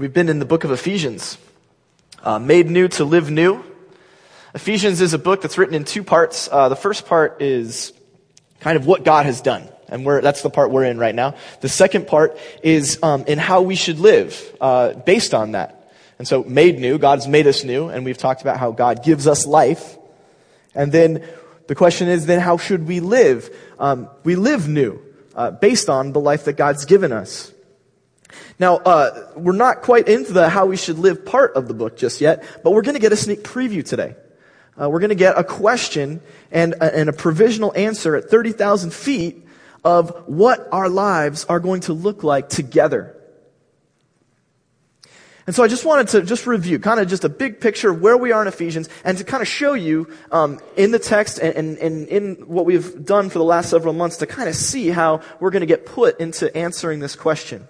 We've been in the book of Ephesians, uh, made new to live new. Ephesians is a book that's written in two parts. Uh, the first part is kind of what God has done, and that's the part we're in right now. The second part is um, in how we should live uh, based on that. And so, made new, God's made us new, and we've talked about how God gives us life. And then the question is, then how should we live? Um, we live new uh, based on the life that God's given us. Now, uh, we're not quite into the how we should live part of the book just yet, but we're going to get a sneak preview today. Uh, we're going to get a question and a, and a provisional answer at 30,000 feet of what our lives are going to look like together. And so I just wanted to just review, kind of just a big picture of where we are in Ephesians, and to kind of show you um, in the text and, and, and in what we've done for the last several months to kind of see how we're going to get put into answering this question.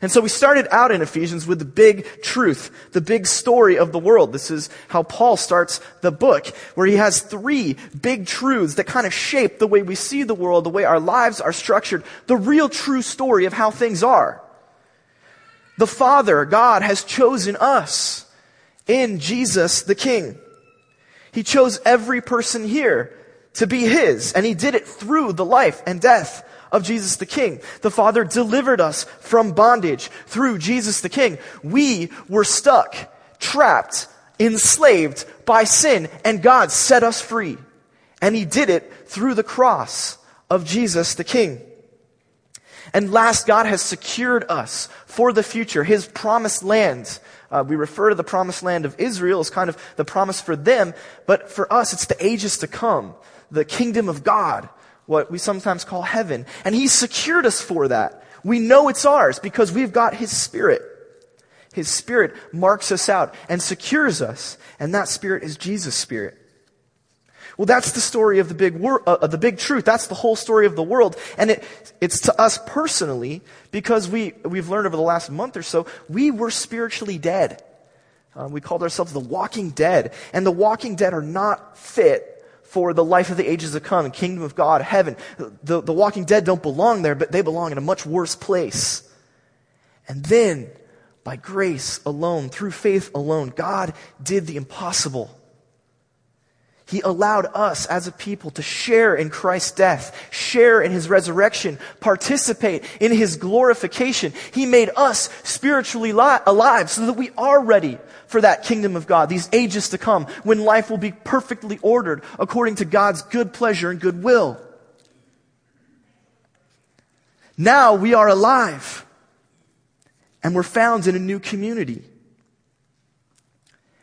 And so we started out in Ephesians with the big truth, the big story of the world. This is how Paul starts the book, where he has three big truths that kind of shape the way we see the world, the way our lives are structured, the real true story of how things are. The Father, God, has chosen us in Jesus the King. He chose every person here to be His, and He did it through the life and death of Jesus the King. The Father delivered us from bondage through Jesus the King. We were stuck, trapped, enslaved by sin, and God set us free. And He did it through the cross of Jesus the King. And last, God has secured us for the future, His promised land. Uh, we refer to the promised land of Israel as kind of the promise for them, but for us, it's the ages to come, the kingdom of God what we sometimes call heaven. And He secured us for that. We know it's ours because we've got His Spirit. His Spirit marks us out and secures us. And that Spirit is Jesus' Spirit. Well, that's the story of the big wor- uh, the big truth. That's the whole story of the world, and it, it's to us personally because we we've learned over the last month or so we were spiritually dead. Uh, we called ourselves the Walking Dead, and the Walking Dead are not fit for the life of the ages to come, kingdom of God, heaven. The, the walking dead don't belong there, but they belong in a much worse place. And then, by grace alone, through faith alone, God did the impossible. He allowed us as a people to share in Christ's death, share in his resurrection, participate in his glorification. He made us spiritually li- alive so that we are ready for that kingdom of God, these ages to come, when life will be perfectly ordered according to God's good pleasure and good will. Now we are alive and we're found in a new community.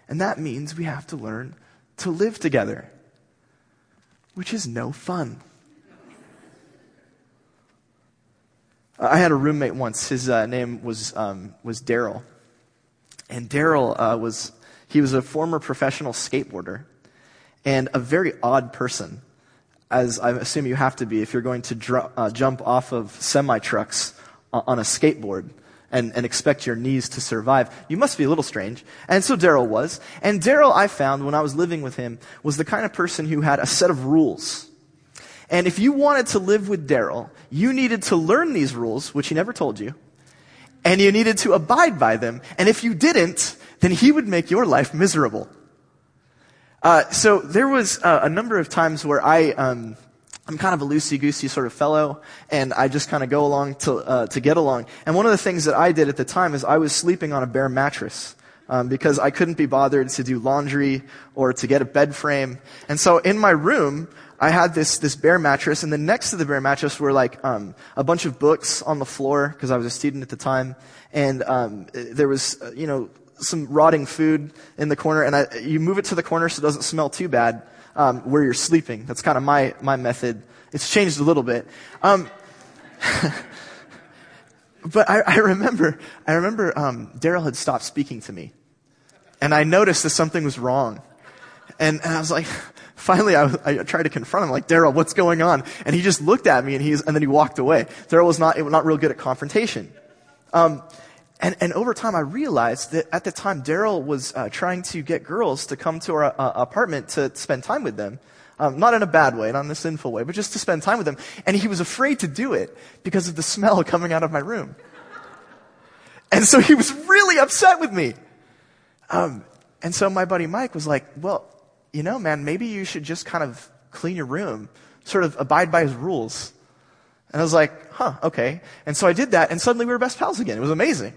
And that means we have to learn to live together, which is no fun. I had a roommate once. His uh, name was um, was Daryl, and Daryl uh, was he was a former professional skateboarder, and a very odd person, as I assume you have to be if you're going to dr- uh, jump off of semi trucks on a skateboard and, and expect your knees to survive. You must be a little strange. And so Daryl was. And Daryl, I found when I was living with him, was the kind of person who had a set of rules. And if you wanted to live with Daryl, you needed to learn these rules, which he never told you, and you needed to abide by them. And if you didn't, then he would make your life miserable. Uh, so there was uh, a number of times where I um, I'm kind of a loosey-goosey sort of fellow, and I just kind of go along to, uh, to get along. And one of the things that I did at the time is I was sleeping on a bare mattress. Um, because I couldn't be bothered to do laundry or to get a bed frame. And so in my room, I had this, this bare mattress, and then next to the bare mattress were like um, a bunch of books on the floor, because I was a student at the time. And um, there was, uh, you know, some rotting food in the corner, and I, you move it to the corner so it doesn't smell too bad um, where you're sleeping. That's kind of my, my method. It's changed a little bit. Um, but I, I, remember, I remember um, Daryl had stopped speaking to me. And I noticed that something was wrong. And, and I was like, finally I, I, tried to confront him, like, Daryl, what's going on? And he just looked at me and, he's, and then he walked away. Daryl was not, not real good at confrontation. Um, and, and over time, I realized that at the time, Daryl was uh, trying to get girls to come to our uh, apartment to spend time with them. Um, not in a bad way, not in a sinful way, but just to spend time with them. And he was afraid to do it because of the smell coming out of my room. And so he was really upset with me. Um, and so my buddy Mike was like, well, you know, man, maybe you should just kind of clean your room, sort of abide by his rules. And I was like, huh, okay. And so I did that and suddenly we were best pals again. It was amazing.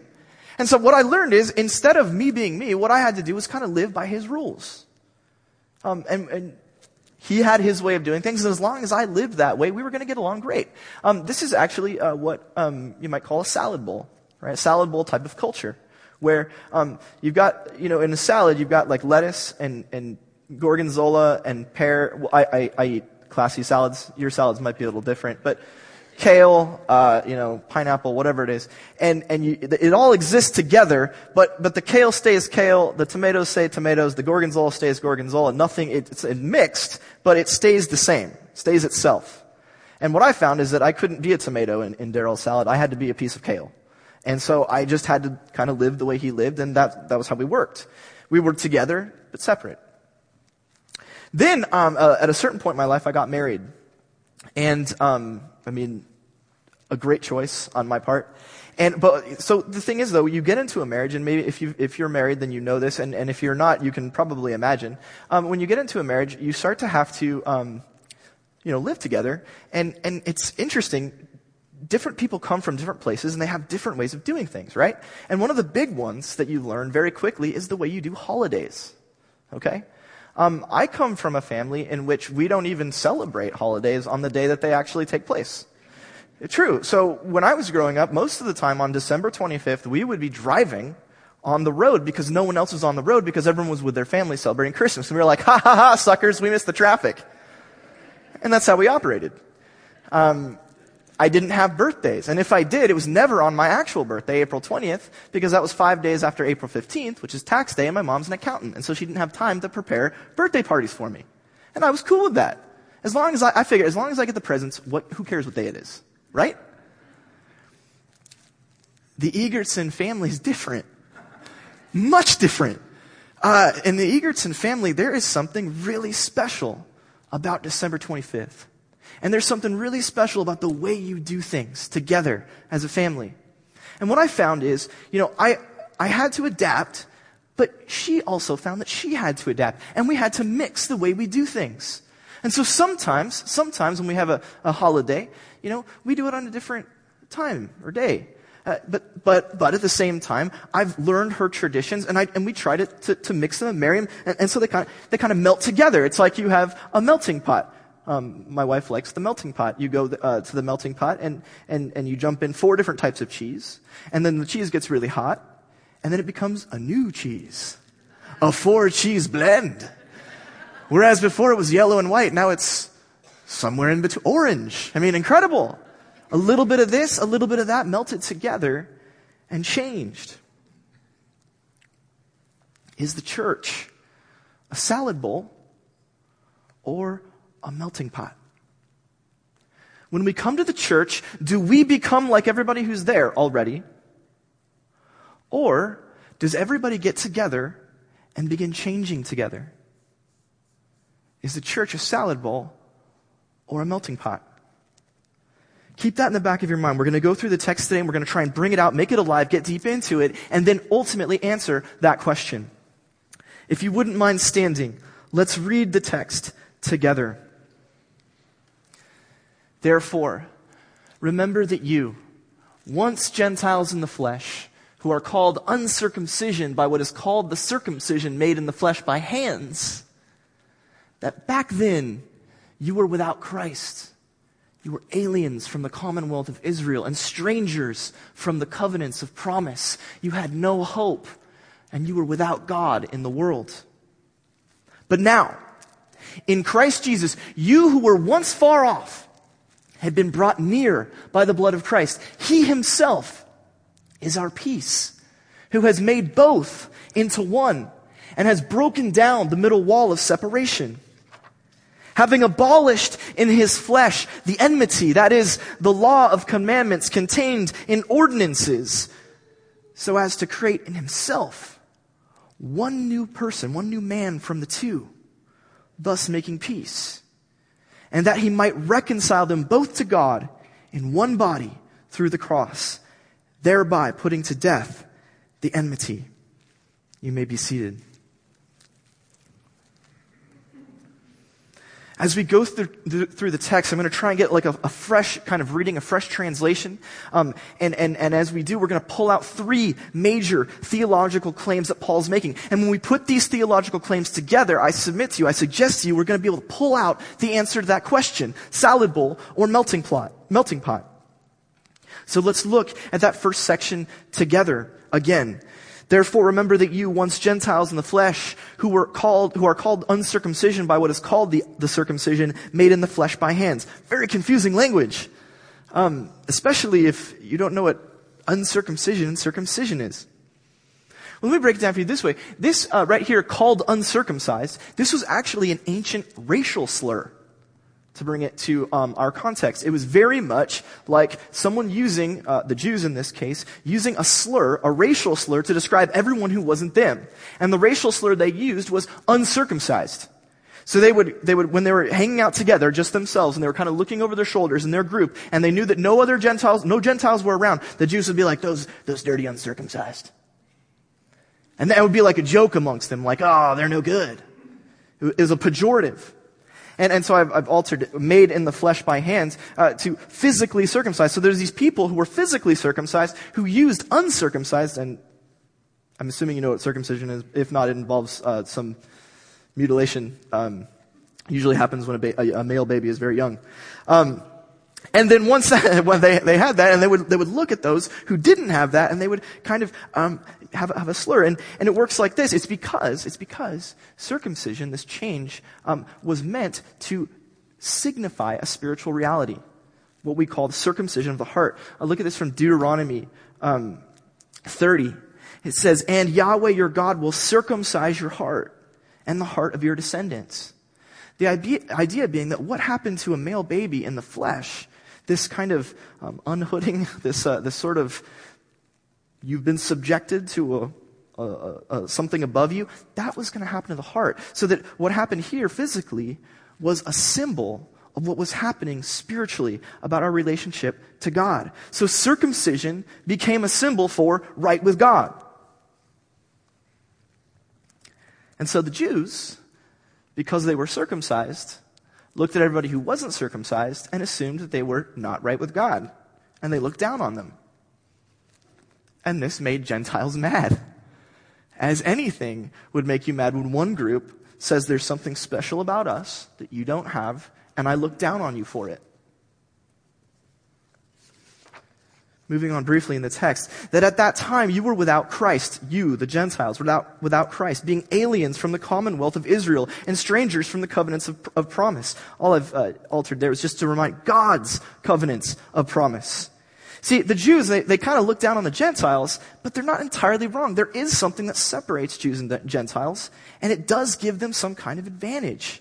And so what I learned is instead of me being me, what I had to do was kind of live by his rules. Um, and, and he had his way of doing things, and as long as I lived that way, we were going to get along great. Um, this is actually uh, what um, you might call a salad bowl, right? A salad bowl type of culture, where um, you've got, you know, in a salad, you've got like lettuce and, and gorgonzola and pear. Well, I, I, I eat classy salads. Your salads might be a little different, but kale, uh, you know, pineapple, whatever it is, and and you, it all exists together. But but the kale stays kale, the tomatoes stay tomatoes, the gorgonzola stays gorgonzola. Nothing it, it's mixed, but it stays the same, stays itself. And what I found is that I couldn't be a tomato in, in Daryl's salad. I had to be a piece of kale. And so I just had to kind of live the way he lived, and that, that was how we worked. We worked together, but separate. Then, um, uh, at a certain point in my life, I got married. And, um, I mean, a great choice on my part. And, but, so the thing is though, you get into a marriage, and maybe if you, if you're married, then you know this, and, and if you're not, you can probably imagine. Um, when you get into a marriage, you start to have to, um, you know, live together, and, and it's interesting, different people come from different places and they have different ways of doing things, right? And one of the big ones that you learn very quickly is the way you do holidays. Okay? Um, I come from a family in which we don't even celebrate holidays on the day that they actually take place. True. So when I was growing up, most of the time on December 25th, we would be driving on the road because no one else was on the road because everyone was with their family celebrating Christmas. And we were like, ha ha ha, suckers, we missed the traffic. And that's how we operated. Um, I didn't have birthdays. And if I did, it was never on my actual birthday, April 20th, because that was five days after April 15th, which is tax day, and my mom's an accountant. And so she didn't have time to prepare birthday parties for me. And I was cool with that. As long as I, I figure, as long as I get the presents, what, who cares what day it is? Right? The Egerton family is different. Much different. Uh, in the Egerton family, there is something really special about December 25th. And there's something really special about the way you do things together as a family. And what I found is, you know, I, I had to adapt, but she also found that she had to adapt. And we had to mix the way we do things. And so sometimes, sometimes when we have a, a holiday, you know, we do it on a different time or day. Uh, but, but, but at the same time, I've learned her traditions and I, and we try to, to, to mix them and marry them. And, and so they kind of, they kind of melt together. It's like you have a melting pot. Um, my wife likes the melting pot. You go uh, to the melting pot and, and, and you jump in four different types of cheese. And then the cheese gets really hot. And then it becomes a new cheese. A four cheese blend. Whereas before it was yellow and white. Now it's somewhere in between. Orange. I mean, incredible. A little bit of this, a little bit of that melted together and changed. Is the church a salad bowl or a melting pot. When we come to the church, do we become like everybody who's there already? Or does everybody get together and begin changing together? Is the church a salad bowl or a melting pot? Keep that in the back of your mind. We're going to go through the text today and we're going to try and bring it out, make it alive, get deep into it, and then ultimately answer that question. If you wouldn't mind standing, let's read the text together. Therefore, remember that you, once Gentiles in the flesh, who are called uncircumcision by what is called the circumcision made in the flesh by hands, that back then you were without Christ. You were aliens from the commonwealth of Israel and strangers from the covenants of promise. You had no hope and you were without God in the world. But now, in Christ Jesus, you who were once far off, had been brought near by the blood of Christ. He himself is our peace, who has made both into one and has broken down the middle wall of separation. Having abolished in his flesh the enmity, that is, the law of commandments contained in ordinances, so as to create in himself one new person, one new man from the two, thus making peace and that he might reconcile them both to God in one body through the cross, thereby putting to death the enmity. You may be seated. As we go through, through the text, I'm going to try and get like a, a fresh kind of reading, a fresh translation. Um, and, and, and as we do, we're going to pull out three major theological claims that Paul's making. And when we put these theological claims together, I submit to you, I suggest to you, we're going to be able to pull out the answer to that question. Salad bowl or melting pot, melting pot. So let's look at that first section together again. Therefore remember that you, once Gentiles in the flesh, who were called, who are called uncircumcision by what is called the, the circumcision made in the flesh by hands. Very confusing language. Um, especially if you don't know what uncircumcision and circumcision is. Well, let me break it down for you this way. This uh, right here, called uncircumcised, this was actually an ancient racial slur to bring it to um, our context. It was very much like someone using, uh, the Jews in this case, using a slur, a racial slur, to describe everyone who wasn't them. And the racial slur they used was uncircumcised. So they would, they would, when they were hanging out together, just themselves, and they were kind of looking over their shoulders in their group, and they knew that no other Gentiles, no Gentiles were around, the Jews would be like, those, those dirty uncircumcised. And that would be like a joke amongst them, like, oh, they're no good. It was a pejorative. And, and so I've, I've altered, made in the flesh by hands, uh, to physically circumcised. So there's these people who were physically circumcised who used uncircumcised, and I'm assuming you know what circumcision is. If not, it involves uh, some mutilation. Um, usually happens when a, ba- a, a, male baby is very young. Um, and then once that, when they, they had that, and they would, they would look at those who didn't have that, and they would kind of, um, have, have a slur. And, and it works like this. It's because, it's because circumcision, this change, um, was meant to signify a spiritual reality. What we call the circumcision of the heart. Uh, look at this from Deuteronomy, um, 30. It says, and Yahweh your God will circumcise your heart and the heart of your descendants. The idea, idea being that what happened to a male baby in the flesh, this kind of um, unhooding, this, uh, this sort of, you've been subjected to a, something above you, that was going to happen to the heart. So that what happened here physically was a symbol of what was happening spiritually about our relationship to God. So circumcision became a symbol for right with God. And so the Jews, because they were circumcised, looked at everybody who wasn't circumcised and assumed that they were not right with God. And they looked down on them. And this made Gentiles mad. As anything would make you mad when one group says there's something special about us that you don't have, and I look down on you for it. moving on briefly in the text, that at that time you were without Christ, you, the Gentiles, without, without Christ, being aliens from the commonwealth of Israel and strangers from the covenants of, of promise. All I've uh, altered there was just to remind God's covenants of promise. See, the Jews, they, they kind of look down on the Gentiles, but they're not entirely wrong. There is something that separates Jews and Gentiles, and it does give them some kind of advantage.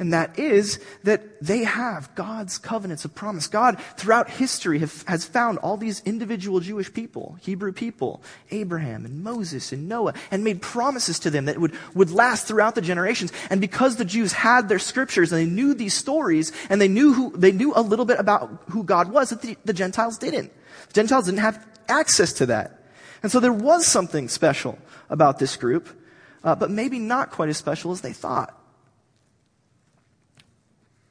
And that is that they have God's covenants of promise. God, throughout history, have, has found all these individual Jewish people, Hebrew people, Abraham and Moses and Noah, and made promises to them that would, would last throughout the generations. And because the Jews had their scriptures and they knew these stories, and they knew who, they knew a little bit about who God was, that the, the Gentiles didn't. The Gentiles didn't have access to that. And so there was something special about this group, uh, but maybe not quite as special as they thought.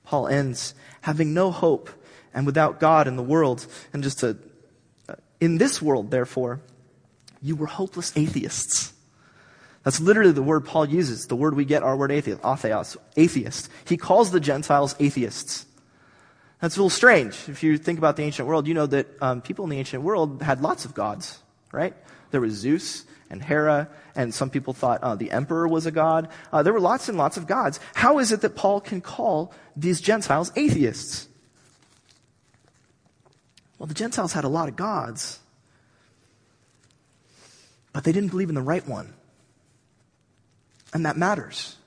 Paul ends having no hope and without God in the world. And just to, uh, in this world, therefore, you were hopeless atheists. That's literally the word Paul uses, the word we get our word atheist, atheos, atheist. He calls the Gentiles atheists. That's a little strange. If you think about the ancient world, you know that um, people in the ancient world had lots of gods, right? There was Zeus and Hera, and some people thought uh, the emperor was a god. Uh, there were lots and lots of gods. How is it that Paul can call these Gentiles atheists? Well, the Gentiles had a lot of gods, but they didn't believe in the right one. And that matters.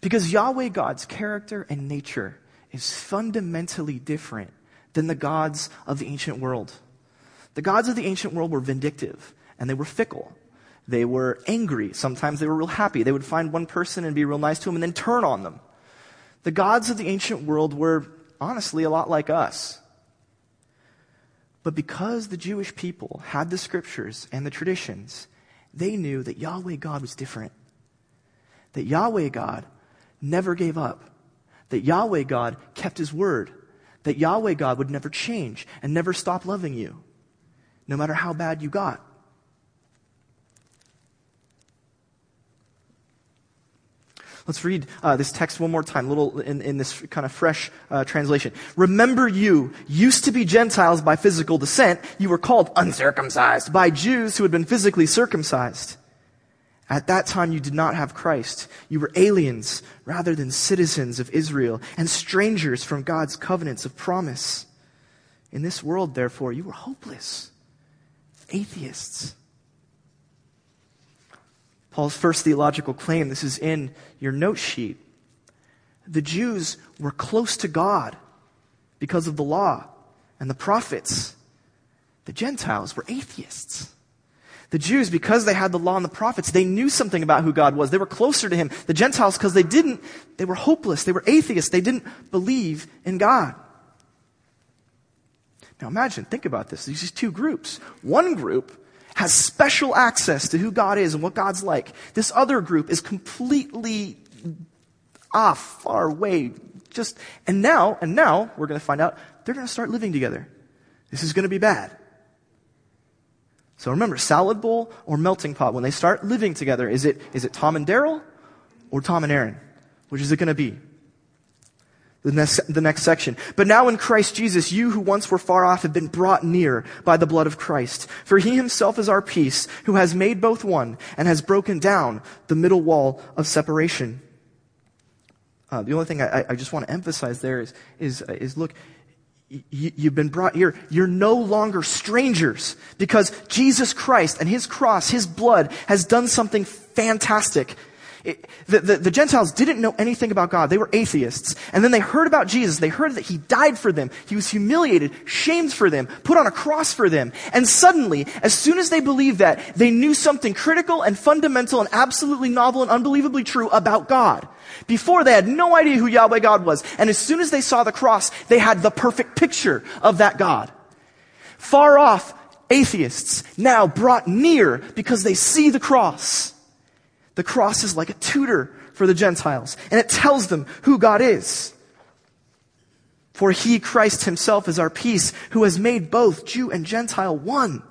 Because Yahweh God's character and nature is fundamentally different than the gods of the ancient world. The gods of the ancient world were vindictive and they were fickle. They were angry. Sometimes they were real happy. They would find one person and be real nice to them and then turn on them. The gods of the ancient world were honestly a lot like us. But because the Jewish people had the scriptures and the traditions, they knew that Yahweh God was different. That Yahweh God never gave up. That Yahweh God kept his word. That Yahweh God would never change and never stop loving you, no matter how bad you got. Let's read uh, this text one more time, little in, in this kind of fresh uh, translation. Remember you used to be Gentiles by physical descent. You were called uncircumcised by Jews who had been physically circumcised. At that time you did not have Christ. You were aliens rather than citizens of Israel and strangers from God's covenants of promise. In this world, therefore, you were hopeless, atheists Paul's first theological claim, this is in your note sheet. The Jews were close to God because of the law and the prophets. The Gentiles were atheists. The Jews, because they had the law and the prophets, they knew something about who God was. They were closer to Him. The Gentiles, because they didn't, they were hopeless. They were atheists. They didn't believe in God. Now imagine, think about this. These two groups. One group has special access to who God is and what God's like. This other group is completely off, far away. Just, and now, and now, we're going to find out, they're going to start living together. This is going to be bad. So remember, salad bowl or melting pot, when they start living together, is it, is it Tom and Daryl or Tom and Aaron? Which is it going to be? The next, the next section. But now in Christ Jesus, you who once were far off have been brought near by the blood of Christ. For he himself is our peace, who has made both one and has broken down the middle wall of separation. Uh, the only thing I, I, just want to emphasize there is, is, is look, you've been brought here. You're no longer strangers because Jesus Christ and His cross, His blood has done something fantastic the, the, the, Gentiles didn't know anything about God. They were atheists. And then they heard about Jesus. They heard that he died for them. He was humiliated, shamed for them, put on a cross for them. And suddenly, as soon as they believed that, they knew something critical and fundamental and absolutely novel and unbelievably true about God. Before they had no idea who Yahweh God was. And as soon as they saw the cross, they had the perfect picture of that God. Far off atheists now brought near because they see the cross. The cross is like a tutor for the Gentiles, and it tells them who God is. For he, Christ himself, is our peace, who has made both Jew and Gentile one,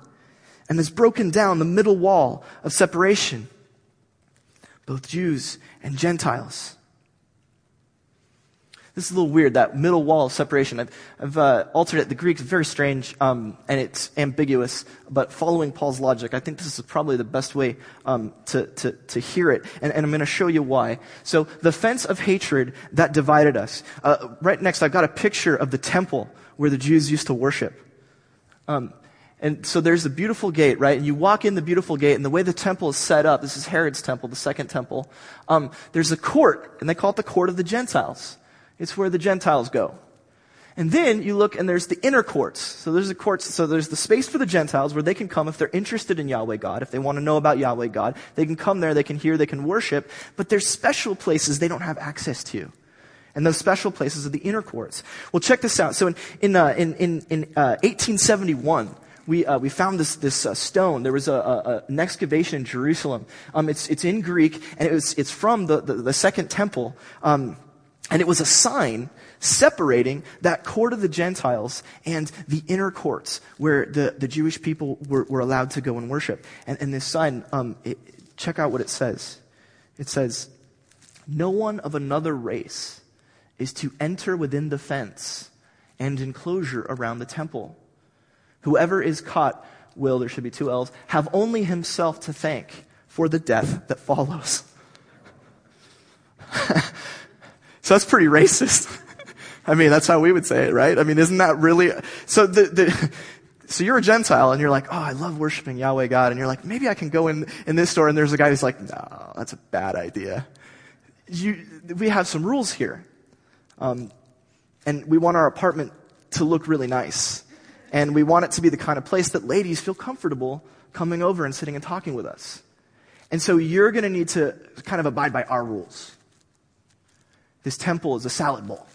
and has broken down the middle wall of separation, both Jews and Gentiles. This is a little weird, that middle wall of separation. I've, I've uh, altered it. The Greek is very strange um, and it's ambiguous, but following Paul's logic, I think this is probably the best way um, to, to, to hear it. And, and I'm going to show you why. So, the fence of hatred that divided us. Uh, right next, I've got a picture of the temple where the Jews used to worship. Um, and so there's a beautiful gate, right? And you walk in the beautiful gate, and the way the temple is set up, this is Herod's temple, the second temple, um, there's a court, and they call it the court of the Gentiles. It's where the Gentiles go. And then you look and there's the inner courts. So there's the courts, so there's the space for the Gentiles where they can come if they're interested in Yahweh God, if they want to know about Yahweh God. They can come there, they can hear, they can worship, but there's special places they don't have access to. And those special places are the inner courts. Well, check this out. So in, in, uh, in, in, in uh, 1871, we, uh, we found this, this uh, stone. There was a, a, an excavation in Jerusalem. Um, it's, it's in Greek, and it was, it's from the, the, the second temple. Um, and it was a sign separating that court of the Gentiles and the inner courts where the, the Jewish people were, were allowed to go and worship. And, and this sign, um, it, check out what it says. It says, No one of another race is to enter within the fence and enclosure around the temple. Whoever is caught will, there should be two L's, have only himself to thank for the death that follows. So that's pretty racist. I mean, that's how we would say it, right? I mean, isn't that really, so the, the, so you're a Gentile and you're like, oh, I love worshiping Yahweh God. And you're like, maybe I can go in, in this store and there's a guy who's like, no, that's a bad idea. You, we have some rules here. Um, and we want our apartment to look really nice. And we want it to be the kind of place that ladies feel comfortable coming over and sitting and talking with us. And so you're going to need to kind of abide by our rules. This temple is a salad bowl.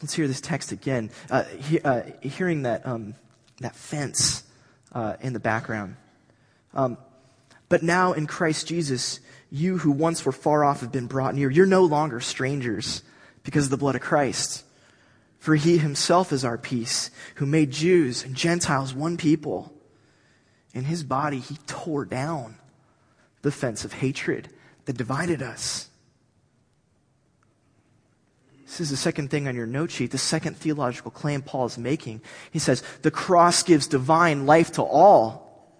Let's hear this text again. Uh, he, uh, hearing that, um, that fence uh, in the background. Um, but now in Christ Jesus, you who once were far off have been brought near. You're no longer strangers because of the blood of Christ. For he himself is our peace, who made Jews and Gentiles one people. In his body, he tore down the fence of hatred that divided us. This is the second thing on your note sheet, the second theological claim Paul is making. He says, the cross gives divine life to all.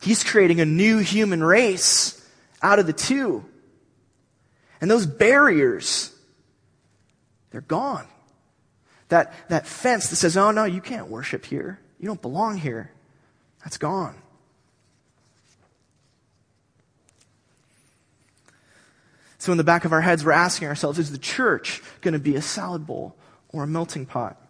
He's creating a new human race out of the two. And those barriers, they're gone. That, that fence that says, oh no, you can't worship here. You don't belong here. That's gone. So in the back of our heads, we're asking ourselves, is the church going to be a salad bowl or a melting pot?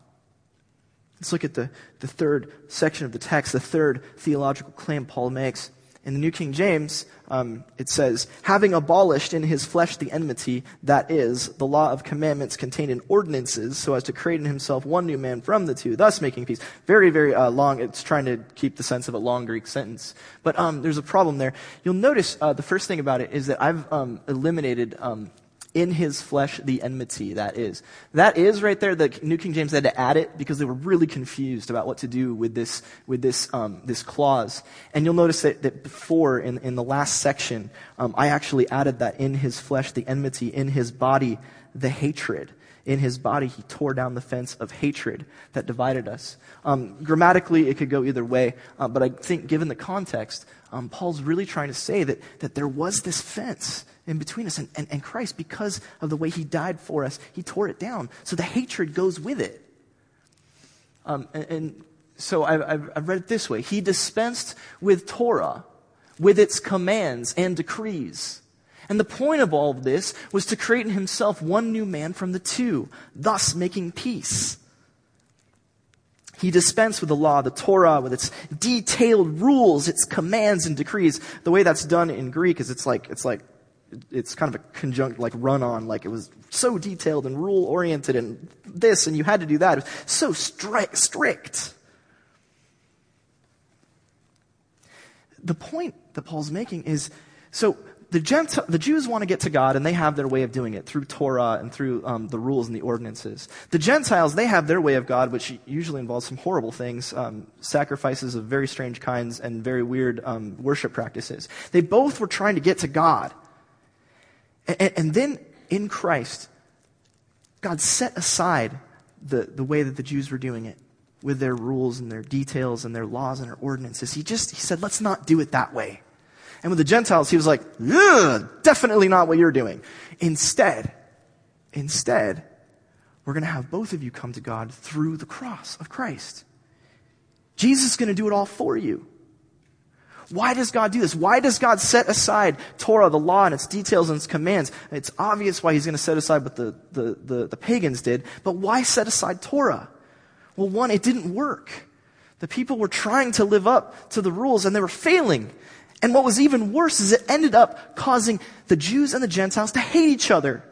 Let's look at the, the third section of the text, the third theological claim Paul makes. In the New King James, um, it says, having abolished in his flesh the enmity, that is, the law of commandments contained in ordinances, so as to create in himself one new man from the two, thus making peace. Very, very uh, long. It's trying to keep the sense of a long Greek sentence. But um, there's a problem there. You'll notice uh, the first thing about it is that I've um, eliminated um, in his flesh the enmity, that is. That is right there, the New King James had to add it because they were really confused about what to do with this, with this, um, this clause. And you'll notice that, that before, in, in the last section, um, I actually added that in his flesh, the enmity, in his body, the hatred. In his body, he tore down the fence of hatred that divided us. Um, grammatically, it could go either way, uh, but I think given the context, um, Paul's really trying to say that, that there was this fence in between us. And, and, and Christ, because of the way he died for us, he tore it down. So the hatred goes with it. Um, and, and, so I've, I've, I've read it this way He dispensed with Torah, with its commands and decrees. And the point of all of this was to create in himself one new man from the two, thus making peace. He dispensed with the law, the Torah, with its detailed rules, its commands and decrees. The way that's done in Greek is it's like, it's like it's kind of a conjunct, like run on, like it was so detailed and rule oriented and this and you had to do that. So stri- strict. The point that Paul's making is so the, the Jews want to get to God and they have their way of doing it through Torah and through um, the rules and the ordinances. The Gentiles, they have their way of God, which usually involves some horrible things, um, sacrifices of very strange kinds and very weird um, worship practices. They both were trying to get to God. And, and then in Christ, God set aside the, the way that the Jews were doing it with their rules and their details and their laws and their ordinances. He just, he said, let's not do it that way. And with the Gentiles, he was like, definitely not what you're doing. Instead, instead, we're going to have both of you come to God through the cross of Christ. Jesus is going to do it all for you. Why does God do this? Why does God set aside Torah, the law, and its details and its commands? It's obvious why he's going to set aside what the, the, the, the pagans did, but why set aside Torah? Well, one, it didn't work. The people were trying to live up to the rules and they were failing. And what was even worse is it ended up causing the Jews and the Gentiles to hate each other.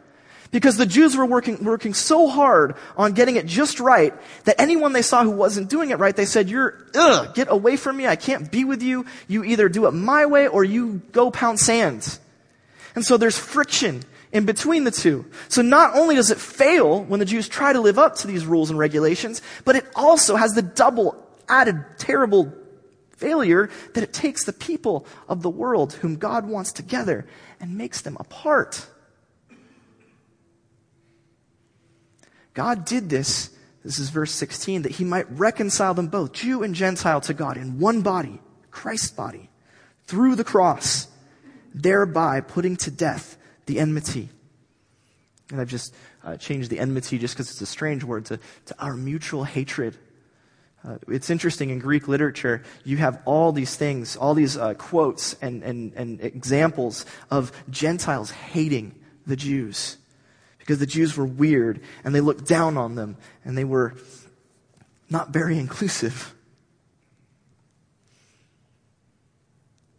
Because the Jews were working, working so hard on getting it just right that anyone they saw who wasn't doing it right, they said, you're, ugh, get away from me. I can't be with you. You either do it my way or you go pound sand. And so there's friction in between the two. So not only does it fail when the Jews try to live up to these rules and regulations, but it also has the double added terrible failure that it takes the people of the world whom God wants together and makes them apart. God did this, this is verse 16, that he might reconcile them both, Jew and Gentile, to God in one body, Christ's body, through the cross, thereby putting to death the enmity. And I've just uh, changed the enmity just because it's a strange word to, to our mutual hatred. Uh, it's interesting in Greek literature, you have all these things, all these uh, quotes and, and, and examples of Gentiles hating the Jews because the Jews were weird and they looked down on them and they were not very inclusive.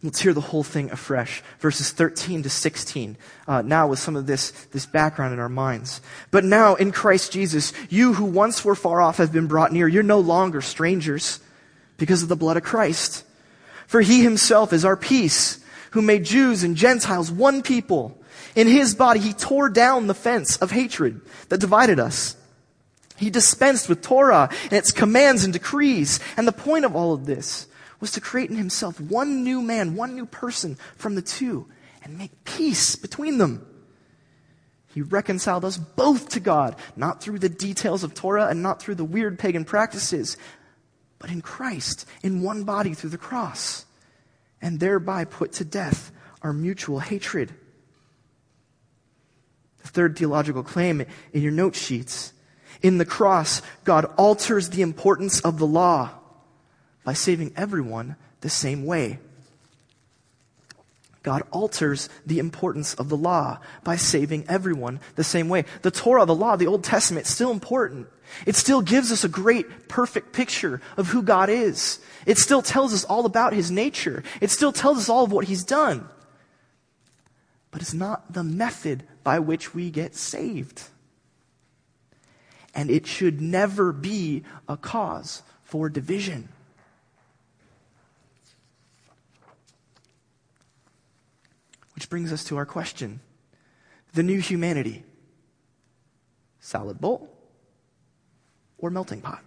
Let's hear the whole thing afresh. Verses 13 to 16. Uh, now with some of this, this background in our minds. But now in Christ Jesus, you who once were far off have been brought near. You're no longer strangers because of the blood of Christ. For he himself is our peace, who made Jews and Gentiles one people. In his body, he tore down the fence of hatred that divided us. He dispensed with Torah and its commands and decrees. And the point of all of this was to create in himself one new man, one new person from the two, and make peace between them. He reconciled us both to God, not through the details of Torah and not through the weird pagan practices, but in Christ, in one body through the cross, and thereby put to death our mutual hatred. The third theological claim in your note sheets. In the cross, God alters the importance of the law by saving everyone the same way. God alters the importance of the law by saving everyone the same way. The Torah, the law, the Old Testament, still important. It still gives us a great, perfect picture of who God is. It still tells us all about His nature. It still tells us all of what He's done. But it's not the method by which we get saved. And it should never be a cause for division. Which brings us to our question the new humanity salad bowl or melting pot?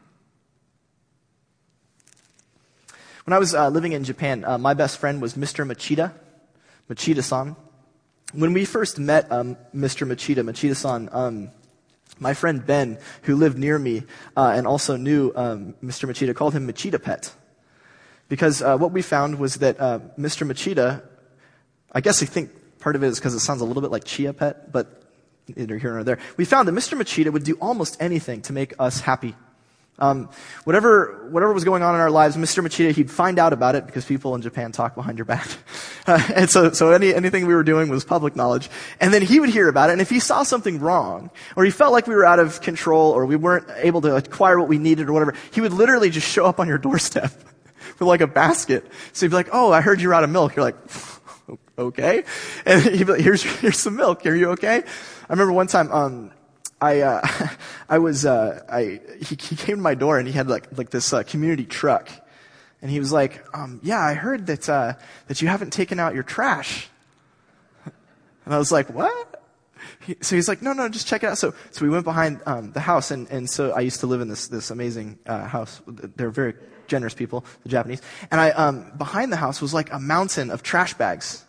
When I was uh, living in Japan, uh, my best friend was Mr. Machida, Machida san. When we first met um, Mr. Machida, Machida san, um, my friend Ben, who lived near me uh, and also knew um, Mr. Machida, called him Machida Pet. Because uh, what we found was that uh, Mr. Machida I guess I think part of it is because it sounds a little bit like Chia Pet, but either here or there. We found that Mr. Machida would do almost anything to make us happy. Um, whatever, whatever was going on in our lives, Mr. Machida, he'd find out about it because people in Japan talk behind your back. Uh, and so, so any, anything we were doing was public knowledge. And then he would hear about it, and if he saw something wrong, or he felt like we were out of control, or we weren't able to acquire what we needed, or whatever, he would literally just show up on your doorstep with like a basket. So he'd be like, oh, I heard you're out of milk. You're like, okay. And he'd be like, here's, here's some milk. Are you okay? I remember one time, um, I, uh, I was, uh, I, he, he came to my door and he had like, like this, uh, community truck. And he was like, um, yeah, I heard that, uh, that you haven't taken out your trash. And I was like, what? So he's like, no, no, just check it out. So, so we went behind, um, the house and, and so I used to live in this, this amazing, uh, house. They're very generous people, the Japanese. And I, um, behind the house was like a mountain of trash bags.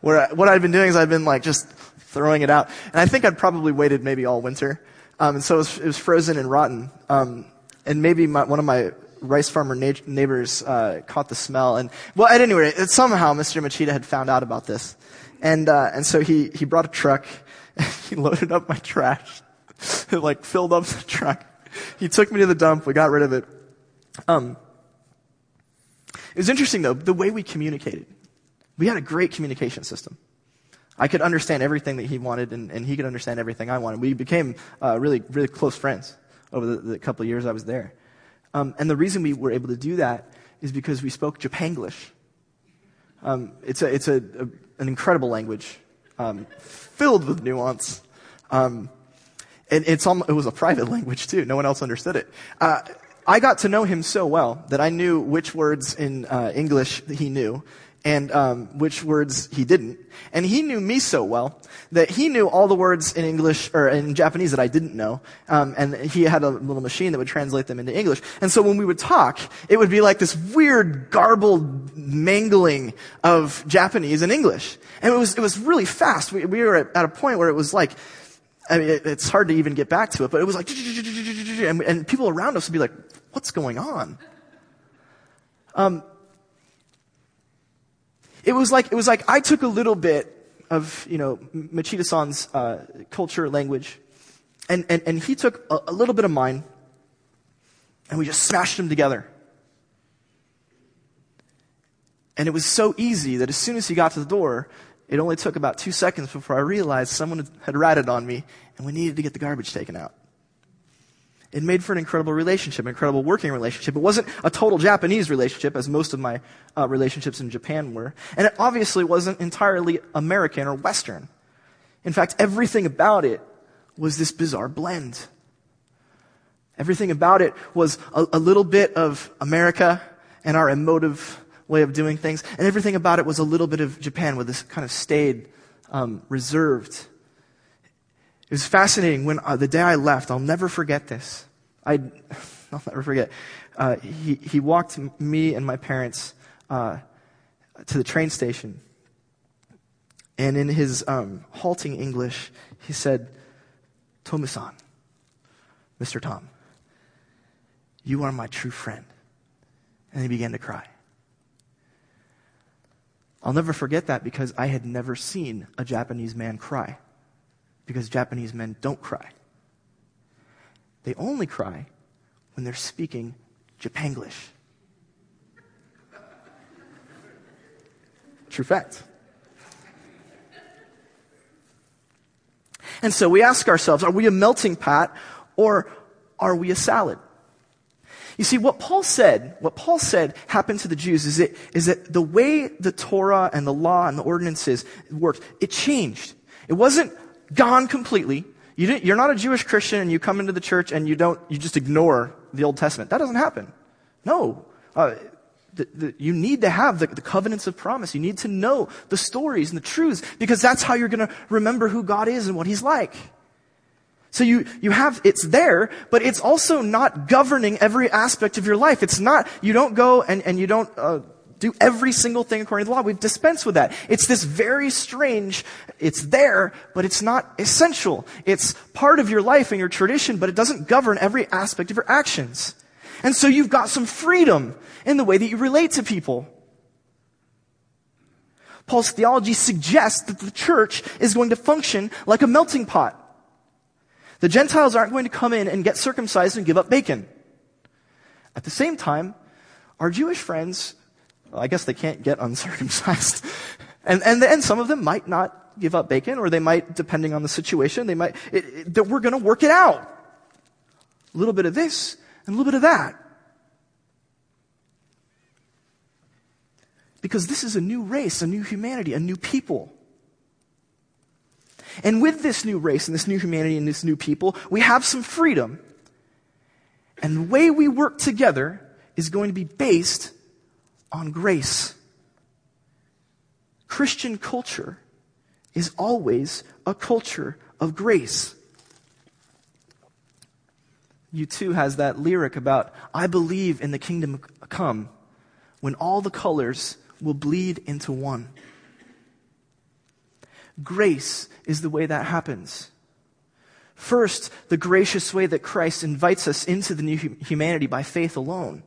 Where I, what I'd been doing is I'd been like just throwing it out. And I think I'd probably waited maybe all winter. Um, and so it was, it was, frozen and rotten. Um, and maybe my, one of my rice farmer na- neighbors uh, caught the smell. And well, at any rate, it, somehow Mr. Machida had found out about this, and uh, and so he he brought a truck. he loaded up my trash. it like filled up the truck. He took me to the dump. We got rid of it. Um, it was interesting though the way we communicated. We had a great communication system. I could understand everything that he wanted, and, and he could understand everything I wanted. We became uh, really, really close friends over the, the couple of years I was there. Um, and the reason we were able to do that is because we spoke Japanglish. Um, it's a, it's a, a, an incredible language, um, filled with nuance. Um, and it's it was a private language too. No one else understood it. Uh, I got to know him so well that I knew which words in uh, English he knew and um, which words he didn't. And he knew me so well that he knew all the words in English or in Japanese that I didn't know. Um, and he had a little machine that would translate them into English. And so when we would talk, it would be like this weird, garbled mangling of Japanese and English. And it was it was really fast. We, we were at, at a point where it was like. I mean, it, it's hard to even get back to it, but it was like, and, and people around us would be like, what's going on? Um, it was like, it was like I took a little bit of, you know, Machida-san's uh, culture, language, and, and, and he took a, a little bit of mine, and we just smashed them together. And it was so easy that as soon as he got to the door, it only took about two seconds before I realized someone had ratted on me and we needed to get the garbage taken out. It made for an incredible relationship, an incredible working relationship. It wasn't a total Japanese relationship, as most of my uh, relationships in Japan were. And it obviously wasn't entirely American or Western. In fact, everything about it was this bizarre blend. Everything about it was a, a little bit of America and our emotive way of doing things, and everything about it was a little bit of Japan with this kind of staid, um, reserved. It was fascinating when uh, the day I left, I'll never forget this. I, I'll never forget. Uh, he, he walked me and my parents uh, to the train station. And in his um, halting English, he said, Tomusan, Mr. Tom, you are my true friend. And he began to cry. I'll never forget that because I had never seen a Japanese man cry. Because Japanese men don't cry. They only cry when they're speaking Japanglish. True fact. And so we ask ourselves, are we a melting pot or are we a salad? You see, what Paul said, what Paul said happened to the Jews is, it, is that the way the Torah and the law and the ordinances worked, it changed. It wasn't gone completely. You are not a Jewish Christian and you come into the church and you don't, you just ignore the Old Testament. That doesn't happen. No. Uh, the, the, you need to have the, the covenants of promise. You need to know the stories and the truths because that's how you're going to remember who God is and what He's like. So you, you have, it's there, but it's also not governing every aspect of your life. It's not, you don't go and, and you don't, uh, do every single thing according to the law. We've dispensed with that. It's this very strange, it's there, but it's not essential. It's part of your life and your tradition, but it doesn't govern every aspect of your actions. And so you've got some freedom in the way that you relate to people. Paul's theology suggests that the church is going to function like a melting pot. The Gentiles aren't going to come in and get circumcised and give up bacon. At the same time, our Jewish friends, well, I guess they can't get uncircumcised. and, and, and some of them might not give up bacon, or they might, depending on the situation, they might, it, it, we're going to work it out. A little bit of this and a little bit of that. Because this is a new race, a new humanity, a new people. And with this new race and this new humanity and this new people, we have some freedom. And the way we work together is going to be based on grace. Christian culture is always a culture of grace. U2 has that lyric about, I believe in the kingdom come when all the colors will bleed into one. Grace is the way that happens. First, the gracious way that Christ invites us into the new humanity by faith alone.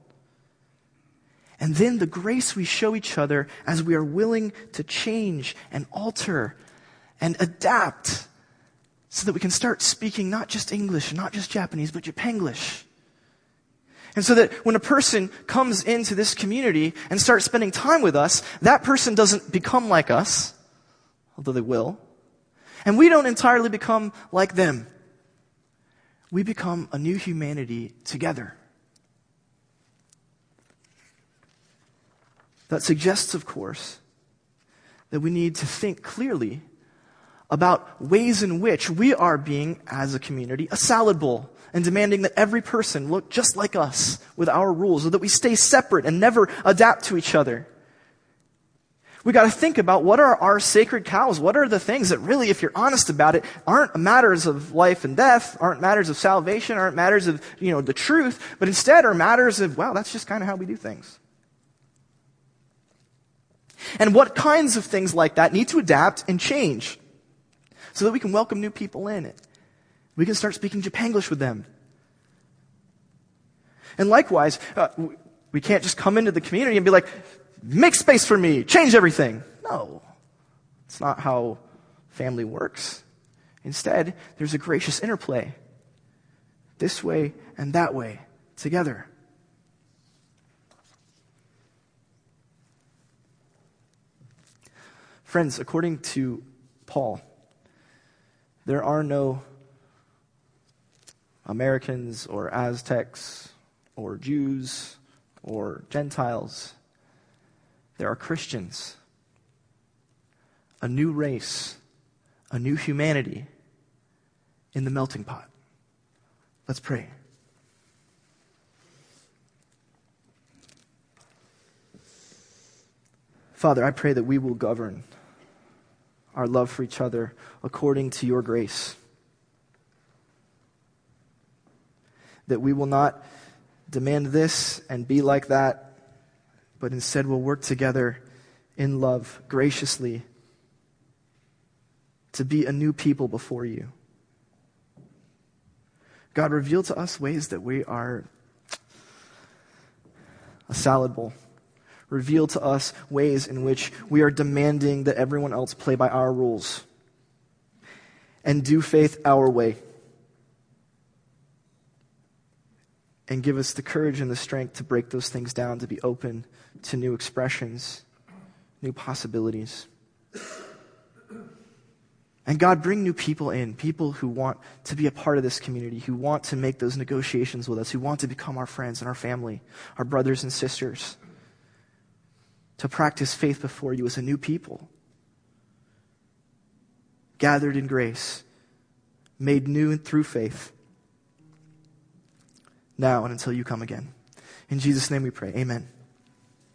And then the grace we show each other as we are willing to change and alter and adapt so that we can start speaking not just English, not just Japanese, but Japanglish. And so that when a person comes into this community and starts spending time with us, that person doesn't become like us although they will. And we don't entirely become like them. We become a new humanity together. That suggests, of course, that we need to think clearly about ways in which we are being, as a community, a salad bowl and demanding that every person look just like us with our rules, or that we stay separate and never adapt to each other. We got to think about what are our sacred cows? What are the things that really, if you're honest about it, aren't matters of life and death, aren't matters of salvation, aren't matters of, you know, the truth, but instead are matters of, well, that's just kind of how we do things. And what kinds of things like that need to adapt and change so that we can welcome new people in? We can start speaking Japanglish with them. And likewise, uh, we can't just come into the community and be like, make space for me, change everything. No, it's not how family works. Instead, there's a gracious interplay this way and that way together. Friends, according to Paul, there are no Americans or Aztecs or Jews or Gentiles. There are Christians, a new race, a new humanity in the melting pot. Let's pray. Father, I pray that we will govern our love for each other according to your grace. That we will not demand this and be like that, but instead will work together in love graciously to be a new people before you. God, reveal to us ways that we are a salad bowl. Reveal to us ways in which we are demanding that everyone else play by our rules and do faith our way. And give us the courage and the strength to break those things down, to be open to new expressions, new possibilities. And God, bring new people in, people who want to be a part of this community, who want to make those negotiations with us, who want to become our friends and our family, our brothers and sisters, to practice faith before you as a new people, gathered in grace, made new through faith, now and until you come again. In Jesus' name we pray. Amen.